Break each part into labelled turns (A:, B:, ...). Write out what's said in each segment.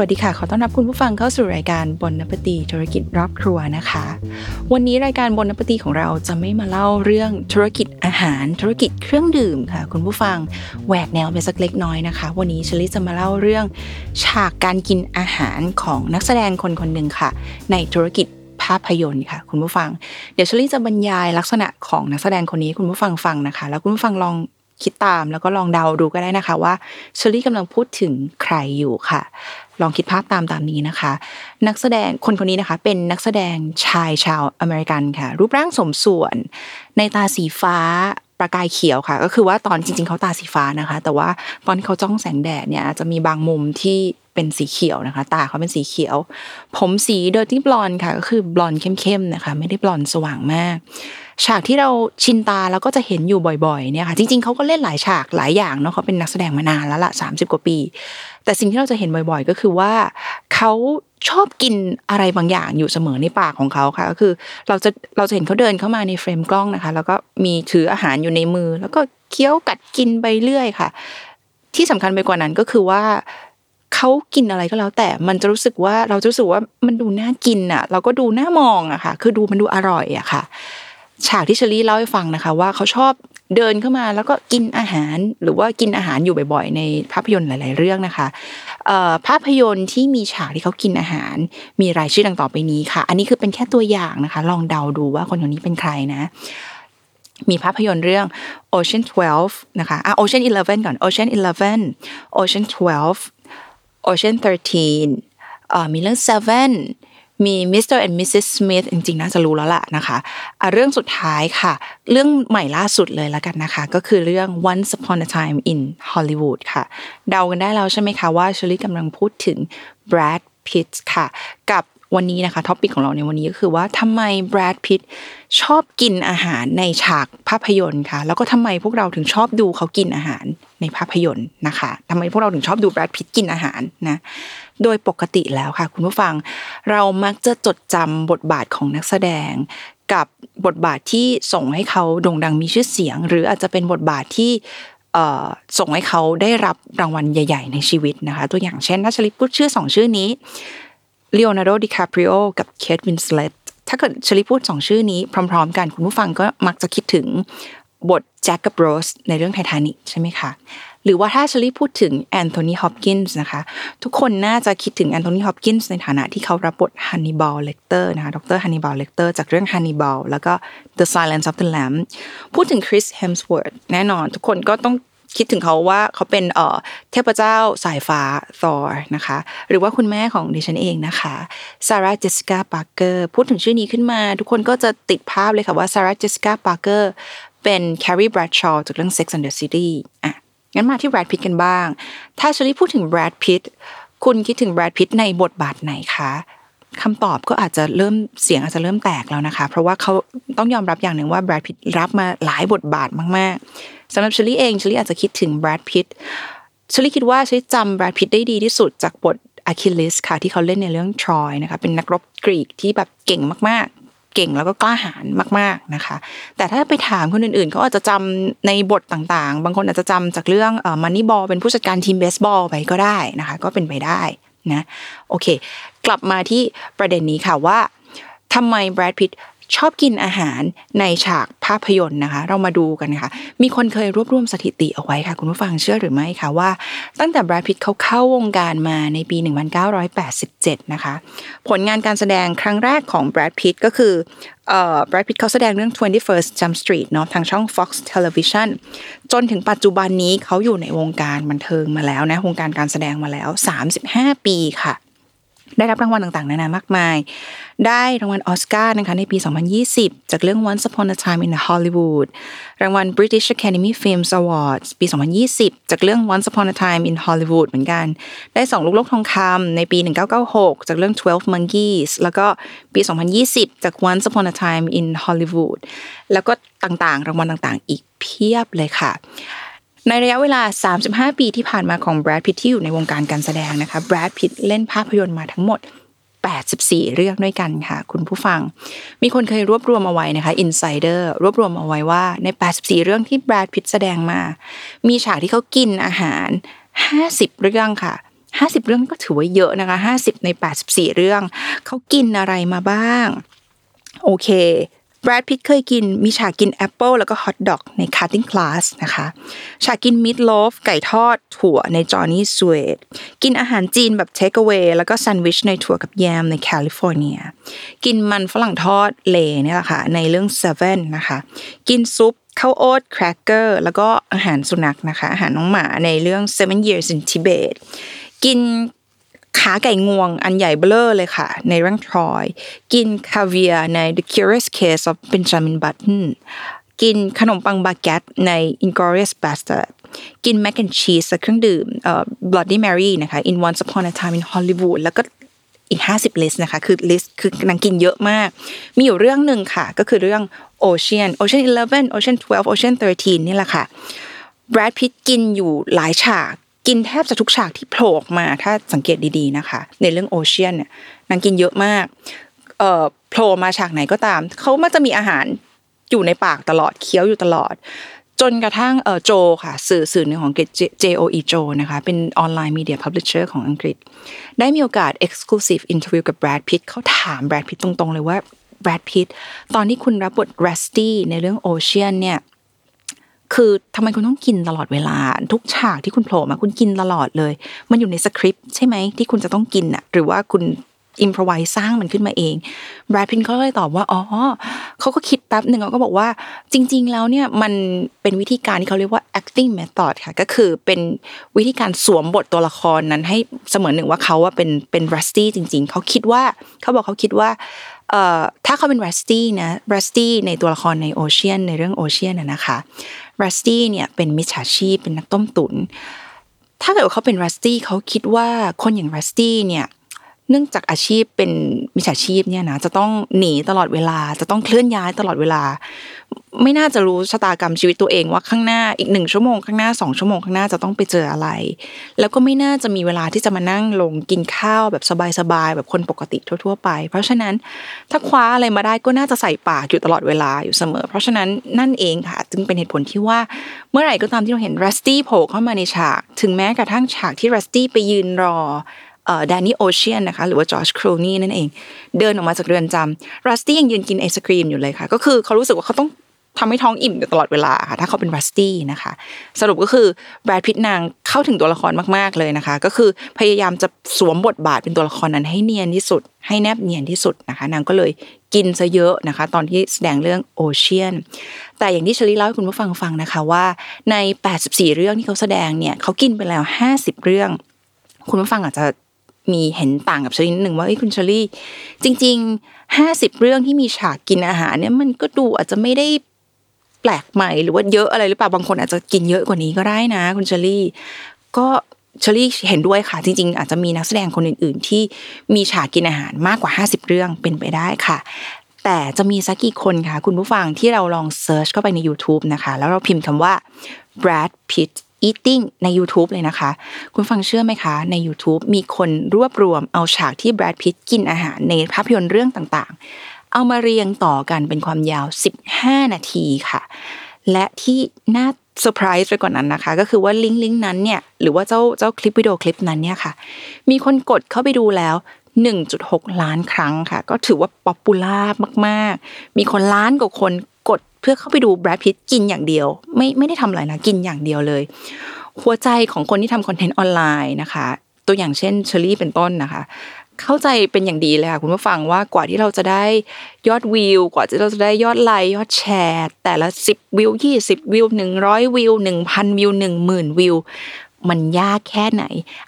A: วัสดีค่ะ ขอต้อนรับคุณผู้ฟังเข้าสู่รายการบนนปตีธุรกิจรอบครัวนะคะ วันนี้รายการบนนปตีของเราจะไม่มาเล่าเรื่องธุรกิจอาหาร ธุรกิจเครื่องดื่มค่ะ คุณผู้ฟังแหวกแนวไปสักเล็กน้อยนะคะ วันนี้ชลิจะมาเล่าเรื่อง ฉากการกินอาหารของนักแสดงคนคนหนึ่งค่ะ ในธุรกิจภาพยนตร์ค่ะ คุณผู้ฟัง เดี๋ยวชลิจะบรรยายลักษณะของนักแสดงคนนี้คุณผู้ฟังฟังนะคะ แล้วคุณผู้ฟังลอง คิดตามแล้วก็ลองเดาดูก็ได้นะคะว่าเชอรี่กำลังพูดถึงใครอยู่ค่ะ ลองคิดภาพตามตามนี้นะคะ นักแสดงคนคนนี้นะคะ เป็นนักแสดงชายชาวอเมริกันค่ะ รูปร่างสมส่วน ในตาสีฟ้า ประกายเขียวค่ะ ก็คือว่าตอนจริง ๆเขาตาสีฟ้านะคะ แต่ว่าตอนที่เขาจ้องแสงแดดเนี่ยจะมีบางมุมที่เป็นสีเขียวนะคะ ตาเขาเป็นสีเขียว ผมสี dirty blonde ค่ะ ก็คือบลอนเข้มๆนะคะ ไม่ได้บลอนสว่างมาก ฉากที่เราชินตาแล้วก็จะเห็นอยู่บ่อยๆเนี่ยค่ะ จริง ๆเขาก็เล่นหลายฉากหลายอย่างเนาะเขาเป็นนักแสดงมานานแล้วละสามสิบกว่าปี แต่สิ่งที่เราจะเห็นบ่อย ๆ ก็คือว่าเขา ชอบกินอะไรบางอย่างอยู่เสมอในปากของเขาค่ะ ก็คือเราจะเราจะเห็นเขาเดินเข้ามาในเฟรมกล้องนะคะ แล้วก็มีถืออาหารอยู่ในมือ แล้วก็เคี้ยวกัดกินไปเรื่อยค่ะ ที่สำคัญไปกว่านั้นก็คือว่าเขากินอะไรก็แล้ว แต่มันจะรู้สึกว่าเราจะรู้สึกว่ามันดูน่ากินอะ เราก็ดูน่ามองอะค่ะ คือดูมันดูอร่อยอะค่ะ ฉากที่เชลี่เล่าให้ฟังนะคะ ว่าเขาชอบเดินเข้ามาแล้วก็กินอาหารหรือว่ากินอาหารอยู่บ่อยๆ ในภาพยนตร์หลาย ๆ เรื่องนะคะ ภาพยนตร์ที่มีฉากที่เขากินอาหาร มีรายชื่อดังต่อไปนี้ค่ะ อันนี้คือเป็นแค่ตัวอย่างนะคะ ลองเดาดูว่าคนคนนี้เป็นใครนะ มีภาพยนตร์เรื่อง Ocean 12 นะคะอะ Ocean 11 ก่อน Ocean 11 Ocean 12 Ocean 13อ่ามีเรื่อง Seven มี Mr. and Mrs. Smith จริงๆน่าจะรู้แล้วล่ะนะคะอะเรื่องสุดท้ายค่ะ เรื่องใหม่ล่าสุดเลยแล้วกันนะคะ ก็คือเรื่อง Once Upon a Time in Hollywood ค่ะ เดากันได้แล้วใช่ไหมคะว่าเชอรี่กำลังพูดถึง Brad Pitt ค่ะ กับวันนี้นะคะ topic ของเราในวันนี้ก็คือว่าทำไม Brad Pitt ชอบกินอาหารในฉากภาพยนตร์ค่ะแล้วก็ทำไมพวกเราถึงชอบดูเขากินอาหารในภาพยนตร์นะคะทำไมพวกเราถึงชอบดู Brad Pitt กินอาหารนะ โดยปกติแล้วค่ะ คุณผู้ฟัง เรามักจะจดจำบทบาทของนักแสดง กับบทบาทที่ส่งให้เขาโด่งดังมีชื่อเสียง หรืออาจจะเป็นบทบาทที่ส่งให้เขาได้รับรางวัลใหญ่ ๆ ในชีวิตนะคะ ตัวอย่างเช่นเชอรี่พูดชื่อสองชื่อนี้เลโอนาร์โดดิคาปริโอกับเคทวินสเลตถ้าเกิดเชอรี่พูดสองชื่อนี้พร้อม ๆ กันคุณผู้ฟังก็มักจะคิดถึง บทแจ็คกับโรสในเรื่องไททานิกใช่ไหมคะหรือว่าถ้าเชอรี่พูดถึงแอนโทนีฮอปกินส์นะคะ ทุกคนน่าจะคิดถึงแอนโทนีฮอปกินส์ในฐานะที่เขารับบทฮันนิบาลเลกเตอร์นะคะดรฮันนิบาลเลกเตอร์จากเรื่องฮันนิบาลแล้วก็ The Silence of the Lamb พูดถึงคริสเฮมส์เวิร์ธแน่นอน ทุกคนก็ต้องคิดถึงเขาว่าเขาเป็นเอ่อเทพเจ้าสายฟ้าทอร์นะคะ หรือว่าคุณแม่ของดิฉันเองนะคะซาร่าเจสสิก้าปาร์เกอร์พูดถึงชื่อนี้ขึ้นมา ทุกคนก็จะติดภาพเลยค่ะว่าซาร่าเจสสิก้าปาร์เกอร์ เป็นแคร์รีแบรดชอว์จากเรื่อง Sex and the City อะงั้นมาที่แบรดพิตกันบ้าง ถ้าเชอรี่พูดถึงแบรดพิตคุณคิดถึงแบรดพิตในบทบาทไหนคะคำตอบก็อาจจะเริ่มเสียงอาจจะเริ่มแตกแล้วนะคะ เพราะว่าเขาต้องยอมรับอย่างหนึ่งว่าแบรดพิตรับมาหลายบทบาทมากๆสำหรับเชอรี่เองเชอรี่อาจจะคิดถึงแบรดพิตเชอรี่คิดว่าเชอรี่จำแบรดพิตได้ดีที่สุดจากบทอะคิลิสค่ะที่เขาเล่นในเรื่องทรอยนะคะเป็นนักรบกรีกที่แบบเก่งมากๆ เก่งแล้วก็กล้าหาญมาก ๆนะคะ แต่ถ้าไปถามคนอื่นๆเขาอาจจะจำในบทต่างๆ บางคนอาจจะจำจากเรื่องมันนี่บอลเป็นผู้จัดการทีมเบสบอลไปก็ได้นะคะ ก็เป็นไปได้นะโอเค กลับมาที่ประเด็นนี้ค่ะว่าทำไมแบรดพิต ชอบกินอาหารในฉากภาพยนตร์นะคะ เรามาดูกันค่ะ มีคนเคยรวบรวมสถิติเอาไว้ค่ะ คุณผู้ฟังเชื่อหรือไม่คะว่า ตั้งแต่แบรดพิตเขาเข้าวงการมาในปี 1987 นะคะ ผลงานการแสดงครั้งแรกของแบรดพิตก็คือเอ่อแบรดพิตเขาแสดงเรื่อง 21st Jump Street เนาะทางช่อง Fox Television จนถึงปัจจุบันนี้เขาอยู่ในวงการบันเทิงมาแล้วนะ วงการการแสดงมาแล้ว 35 ปีค่ะ ได้รับรางวัลต่างๆ นานามากมาย ได้รางวัลออสการ์นะคะในปี 2020 จากเรื่อง Once Upon a Time in Hollywood รางวัล British Academy Film Awards ปี 2020 จากเรื่อง Once Upon a Time in Hollywood เหมือนกัน ได้สองลูกโลกทองคำในปี 1996 จากเรื่อง 12 Monkeys แล้วก็ปี 2020 จาก Once Upon a Time in Hollywood แล้วก็ต่างๆ รางวัลต่างๆ อีกเพียบเลยค่ะ ในระยะเวลา 35 ปีที่ผ่านมาของแบรดพิตที่อยู่ในวงการการแสดงนะคะแบรดพิตเล่นภาพยนตร์มาทั้งหมด 84 เรื่องด้วยกันค่ะ คุณผู้ฟัง มีคนเคยรวบรวมเอาไว้นะคะ Insider รวบรวมเอาไว้ว่าใน 84 เรื่องที่แบรดพิตแสดงมา มีฉากที่เขากินอาหาร 50 เรื่องค่ะ50 เรื่องก็ถือว่าเยอะนะคะ 50 ใน 84 เรื่อง เขากินอะไรมาบ้าง โอเค แบรดพิตเคยกินมีฉากกินแอปเปิลแล้วก็ฮอทดอกใน Cutting Class นะคะ ฉากกิน meatloaf ไก่ทอดถั่วในจอห์นนี่สเวดกินอาหารจีนแบบเทคเ a เวแล้วก็แซนด์วิชในถั่วกับแยมในแคลิฟอร์เนีย กินมันฝรั่งทอดเลย์เนี่ยแหละค่ะในเรื่อง Seven นะคะ กินซุปข้าวโอ๊ตแครกเกอร์แล้วก็อาหารสุนัขนะคะ อาหารน้องหมาในเรื่อง Seven Years in Tibet กิน ขาไก่งวงอันใหญ่เบ้อเร่อเลยค่ะ ในเรื่องทรอย กินคาเวียร์ใน The Curious Case of Benjamin Button กินขนมปังบาเกตใน Inglorious Bastard กิน mac and cheese เครื่องดื่มเอ่อ Bloody Mary นะคะ In Once Upon a Time in Hollywood แล้วก็อีก 50 list นะคะ คือ list คือนางกินเยอะมาก มีอยู่เรื่องหนึ่งค่ะ ก็คือเรื่อง Ocean Ocean 11 Ocean 12 Ocean 13 นี่แหละค่ะแบรดพิตกินอยู่หลายฉาก กินแทบจะทุกฉากที่โผล่ออกมาถ้าสังเกตดีๆนะคะ ในเรื่องโอเชียนเนี่ยนางกินเยอะมากเอ่อโผล่มาฉากไหนก็ตาม เขามักจะมีอาหารอยู่ในปากตลอดเคี้ยวอยู่ตลอด จนกระทั่งเออโจค่ะ สื่อสื่อหนึ่งของ JOE โจนะคะ เป็น online media publisher ของอังกฤษ ได้มีโอกาส Exclusive Interview กับแบรดพิตเขาถามแบรดพิตตรงๆเลยว่าแบรดพิตตอนที่คุณรับบท Rusty ในเรื่องโอเชียนเนี่ย คือทำไมคุณต้องกินตลอดเวลา ทุกฉากที่คุณโผล่มาคุณกินตลอดเลย มันอยู่ในสคริปต์ใช่ไหมที่คุณจะต้องกินอะหรือว่าคุณอิมพรไวสร้างมันขึ้นมาเองแบรดพินเขาเลยตอบว่า อ๋อ เขาก็คิดแป๊บหนึ่งเขาก็บอกว่า จริง ๆ แล้วเนี่ยมันเป็นวิธีการที่เขาเรียกว่า acting method ค่ะ ก็คือเป็นวิธีการสวมบทตัวละครนั้นให้เสมือนหนึ่งว่าเขาว่าเป็นเป็นรัสตี้จริง ๆ เขาคิดว่าเขาบอกเขาคิดว่าเอ่อถ้าเขาเป็นรัสตี้นะรัสตี้ในตัวละครในโอเชียนในเรื่องโอเชียนนะคะ รัสตี้เนี่ยเป็นมิจฉาชีพเป็นนักต้มตุนถ้าเกิดเขาเป็นรัสตี้เขาคิดว่าคนอย่างรัสตี้เนี่ย เนื่องจากอาชีพเป็นมิจฉาชีพเนี่ยนะจะต้องหนีตลอดเวลา จะต้องเคลื่อนย้ายตลอดเวลา ไม่น่าจะรู้ชะตากรรมชีวิตตัวเองว่าข้างหน้าอีกหนึ่งชั่วโมงข้างหน้าสองชั่วโมงข้างหน้าจะต้องไปเจออะไร แล้วก็ไม่น่าจะมีเวลาที่จะมานั่งลงกินข้าวแบบสบายๆแบบคนปกติทั่ว ๆ ไป เพราะฉะนั้นถ้าคว้าอะไรมาได้ก็น่าจะใส่ปากอยู่ตลอดเวลาอยู่เสมอ เพราะฉะนั้นนั่นเองค่ะ จึงเป็นเหตุผลที่ว่าเมื่อไหร่ก็ตามที่เราเห็นรัสตี้โผล่เข้ามาในฉาก ถึงแม้กระทั่งฉากที่รัสตี้ไปยืนรอ แดนนี่โอเชียนนะคะหรือว่าจอร์จครูนี่นั่นเอง เดินออกมาจากเรือนจำรัสตี้ยังยืนกินไอศครีมอยู่เลยค่ะ ก็คือเขารู้สึกว่าเขาต้องทำให้ท้องอิ่มอยู่ตลอดเวลาค่ะถ้าเขาเป็นรัสตี้นะคะ สรุปก็คือแบรดพิตนางเข้าถึงตัวละครมากๆเลยนะคะ ก็คือพยายามจะสวมบทบาทเป็นตัวละครนั้นให้เนียนที่สุด ให้แนบเนียนที่สุดนะคะ นางก็เลยกินซะเยอะนะคะ ตอนที่แสดงเรื่องโอเชียนแต่อย่างที่ชลีเล่าให้คุณผู้ฟังฟังนะคะว่าใน 84 เรื่องที่เขาแสดงเนี่ยเขากินไปแล้ว 50 เรื่อง คุณผู้ฟังอาจจะ มีเห็นต่างกับเชลี่นิดหนึ่งว่าไอ้คุณเชลี่ จริงๆห้าสิบเรื่องที่มีฉากกินอาหารเนี่ยมันก็ดูอาจจะไม่ได้แปลกใหม่หรือว่าเยอะอะไรหรือเปล่าบางคนอาจจะกินเยอะกว่านี้ก็ได้นะ คุณเชลี่ ก็เชลี่เห็นด้วยค่ะ จริง ๆ อาจจะมีนักแสดงคนอื่น ๆ ที่มีฉากกินอาหารมากกว่า 50 เรื่องเป็นไปได้ค่ะ แต่จะมีสักกี่คนคะคุณผู้ฟังที่เราลอง search เข้าไปใน YouTube นะคะ แล้วเราพิมพ์คำว่า Brad Pitt eating ใน YouTube เลยนะคะ คุณฟังเชื่อไหมคะ ใน YouTube มีคนรวบรวมเอาฉากที่แบรดพิตกินอาหารในภาพยนตร์เรื่องต่างๆ เอามาเรียงต่อกันเป็นความยาว 15 นาทีค่ะ และที่น่าเซอร์ไพรส์ไปกว่านั้นนะคะ ก็คือว่าลิงก์ลิงก์นั้นเนี่ยหรือว่าเจ้าเจ้าคลิปวิดีโอคลิปนั้นเนี่ยค่ะ มีคนกดเข้าไปดูแล้ว1.6 ล้านครั้งค่ะ ก็ถือว่า popular มาก ๆ มีคนล้านกว่าคน เพื่อเข้าไปดูแบรดพิตกินอย่างเดียว ไม่ไม่ได้ทำอะไรนะกินอย่างเดียวเลย หัวใจของคนที่ทำคอนเทนต์ออนไลน์นะคะ ตัวอย่างเช่นเชอรี่เป็นต้นนะคะ เข้าใจเป็นอย่างดีเลยค่ะคุณผู้ฟังว่ากว่าที่เราจะได้ยอดวิว กว่าที่เราจะได้ยอดไลค์ยอดแชร์ แต่ละสิบวิวยี่สิบวิวหนึ่งร้อยวิวหนึ่งพันวิวหนึ่งหมื่นวิวมันยากแค่ไหน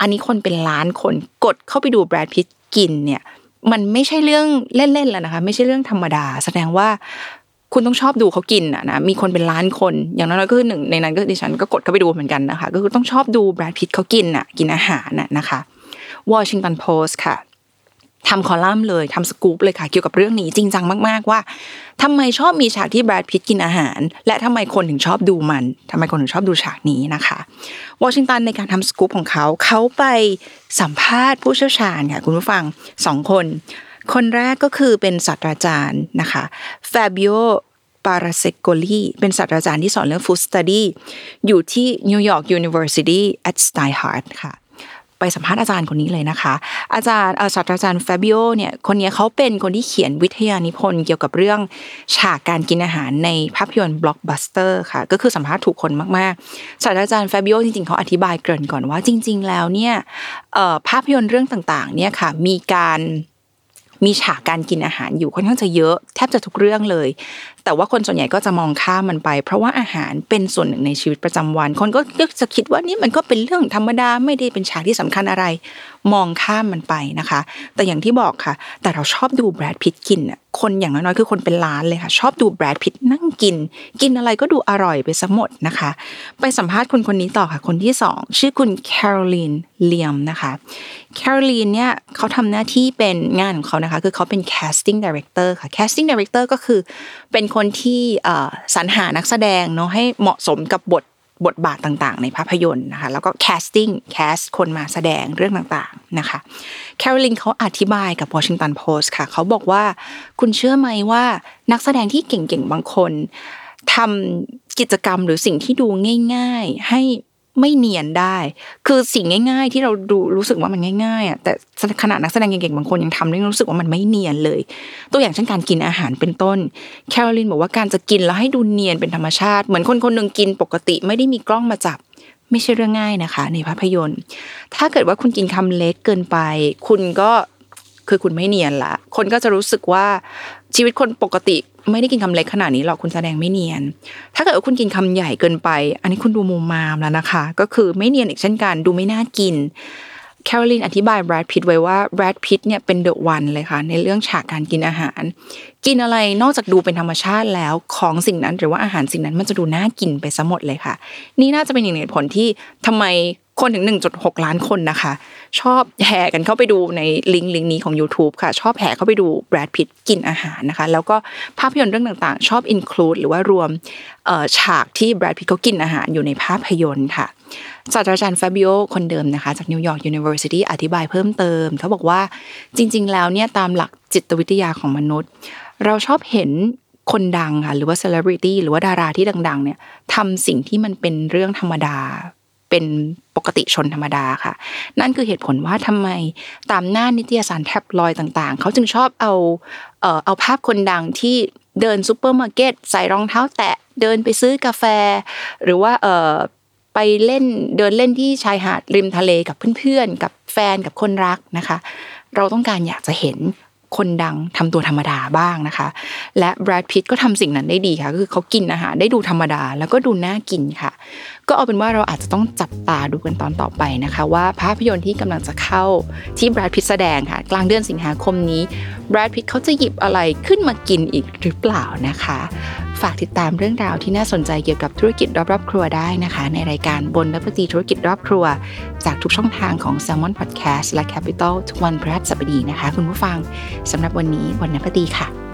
A: อันนี้คนเป็นล้านคนกดเข้าไปดูแบรดพิตกินเนี่ยมันไม่ใช่เรื่องเล่นๆแล้วนะคะ ไม่ใช่เรื่องธรรมดา แสดงว่า คุณต้องชอบดูเขากินอะนะมีคนเป็นล้านคน อย่างน้อยก็คือหนึ่งในนั้นก็ดิฉันก็กดเข้าไปดูเหมือนกันนะคะ ก็คือต้องชอบดูแบรดพิตเขากินอะกินอาหารน่ะนะคะ Washington Post ค่ะทำคอลัมน์เลยทำสกู๊ปเลยค่ะเกี่ยวกับเรื่องนี้จริงจังมาก ๆ ว่าทำไมชอบมีฉากที่แบรดพิตกินอาหาร และทำไมคนถึงชอบดูมันทำไมคนถึงชอบดูฉากนี้นะคะวอชิงตันในการทำสกู๊ปของเขาเขาไปสัมภาษณ์ผู้เชี่ยวชาญค่ะคุณผู้ฟังสองคน คนแรกก็คือเป็นศาสตราจารย์นะคะฟาบิโอปาราเซโกลีเป็นศาสตราจารย์ที่สอนเรื่อง food study อยู่ที่ New York University at Steinhardt ค่ะไปสัมภาษณ์อาจารย์คนนี้เลยนะคะ อาจารย์ศาสตราจารย์ฟาบิโอเนี่ยคนนี้เขาเป็นคนที่เขียนวิทยานิพนธ์เกี่ยวกับเรื่องฉากการกินอาหารในภาพยนตร์บล็อกบัสเตอร์ค่ะ ก็คือสัมภาษณ์ถูกคนมากๆศาสตราจารย์ฟาบิโอจริงๆเขาอธิบายเกริ่นก่อนว่าจริง ๆ แล้วเนี่ยภาพยนตร์เรื่องต่างๆเนี่ยค่ะมีการ มีฉากการกินอาหารอยู่ค่อนข้างจะเยอะแทบจะทุกเรื่องเลย แต่ว่าคนส่วนใหญ่ก็จะมองข้ามมันไป เพราะว่าอาหารเป็นส่วนหนึ่งในชีวิตประจำวัน คนก็จะคิดว่านี่มันก็เป็นเรื่องธรรมดาไม่ได้เป็นฉากที่สำคัญอะไร มองข้ามมันไปนะคะ แต่อย่างที่บอกค่ะ แต่เราชอบดูแบรดพิตกินคนอย่างน้อยๆคือคนเป็นล้านเลยค่ะ ชอบดูแบรดพิตนั่งกิน กินอะไรก็ดูอร่อยไปซะหมดนะคะ ไปสัมภาษณ์คนคนนี้ต่อค่ะ คนที่สองชื่อคุณแคโรลีนเลียมนะคะแคโรลีนเนี่ยเขาทำหน้าที่เป็นงานของเขานะคะ คือเขาเป็น casting director ค่ะ casting director ก็คือเป็นคนที่สรรหานักแสดงเนาะให้เหมาะสมกับบทบทบาทต่างๆ ในภาพยนตร์นะคะแล้วก็ casting cast คนมาแสดงเรื่องต่างๆนะคะแคโรลินเขาอธิบายกับ Washington Post ค่ะเขาบอกว่าคุณเชื่อไหมว่านักแสดงที่เก่งๆ บางคนทำกิจกรรมหรือสิ่งที่ดูง่าย ๆ ให้ ไม่เนียนได้ คือสิ่งง่าย ๆ ที่เราดูรู้สึกว่ามันง่ายๆอะแต่ขนาดนักแสดงเก่งๆบางคนยังทำได้รู้สึกว่ามันไม่เนียนเลย ตัวอย่างเช่นการกินอาหารเป็นต้น แคโรลินบอกว่าการจะกินแล้วให้ดูเนียนเป็นธรรมชาติ เหมือนคนคนหนึ่งกินปกติไม่ได้มีกล้องมาจับไม่ใช่เรื่องง่ายนะคะ ในภาพยนตร์ ถ้าเกิดว่าคุณกินคำเล็กเกินไป คุณก็คือคุณไม่เนียนละ คนก็จะรู้สึกว่าชีวิตคนปกติ ไม่ได้กินคำเล็กขนาดนี้หรอกคุณแสดงไม่เนียน ถ้าเกิดว่าคุณกินคำใหญ่เกินไป อันนี้คุณดูมุมมามแล้วนะคะ ก็คือไม่เนียนอีกเช่นกัน ดูไม่น่ากินแคโรลินอธิบายแบรดพิตไว้ว่าแบรดพิตเนี่ยเป็น the one เลยค่ะ ในเรื่องฉากการกินอาหาร กินอะไรนอกจากดูเป็นธรรมชาติแล้วของสิ่งนั้นหรือว่าอาหารสิ่งนั้นมันจะดูน่ากินไปซะหมดเลยค่ะ นี่น่าจะเป็นหนึ่งในผลที่ทำไม คนถึง 1.6 ล้านคนนะคะ ชอบแห่กันเข้าไปดูในลิงก์ลิงก์นี้ของ YouTube ค่ะ ชอบแห่เข้าไปดูแบรดพิตกินอาหารนะคะ แล้วก็ภาพยนตร์เรื่องต่างๆ ชอบ include หรือว่ารวมฉากที่แบรดพิตเขากินอาหารอยู่ในภาพยนตร์ค่ะศาสตราจารย์ฟาบิโอคนเดิมนะคะ จาก New York University อธิบายเพิ่มเติม เขาบอกว่าจริง ๆ แล้วเนี่ยตามหลักจิตวิทยาของมนุษย์ เราชอบเห็นคนดังค่ะหรือว่าเซเลบริตี้หรือว่าดาราที่ดัง ๆ เนี่ยทำสิ่งที่มันเป็นเรื่องธรรมดา เป็นปกติชนธรรมดาค่ะ นั่นคือเหตุผลว่าทำไมตามหน้านิตยสารแท็บลอยด์ต่างๆ เขาจึงชอบเอาเอ่อเอาภาพคนดังที่เดินซูเปอร์มาร์เก็ตใส่รองเท้าแตะเดินไปซื้อกาแฟ หรือว่าเอ่อไปเล่นเดินเล่นที่ชายหาดริมทะเลกับเพื่อนๆ กับแฟนกับคนรักนะคะ เราต้องการอยากจะเห็น คนดังทำตัวธรรมดาบ้างนะคะ และแบรดพิตก็ทำสิ่งนั้นได้ดีค่ะคือเขากินอาหารได้ดูธรรมดา แล้วก็ดูน่ากินค่ะ ก็เอาเป็นว่าเราอาจจะต้องจับตาดูกันตอนต่อไปนะคะ ว่าภาพยนตร์ที่กำลังจะเข้าที่แบรดพิตแสดงค่ะ กลางเดือนสิงหาคมนี้แบรดพิตเขาจะหยิบอะไรขึ้นมากินอีกหรือเปล่านะคะ ฝากติดตามเรื่องราวที่น่าสนใจเกี่ยวกับธุรกิจรอบๆครัวได้นะคะ ในรายการบนนับตีธุรกิจรอบครัว จากทุกช่องทางของ s ซ l m o n Podcast และ Capital ทุกวันพฤหัสบดีนะคะ คุณผู้ฟังสำหรับวันนี้บนนับตีค่ะ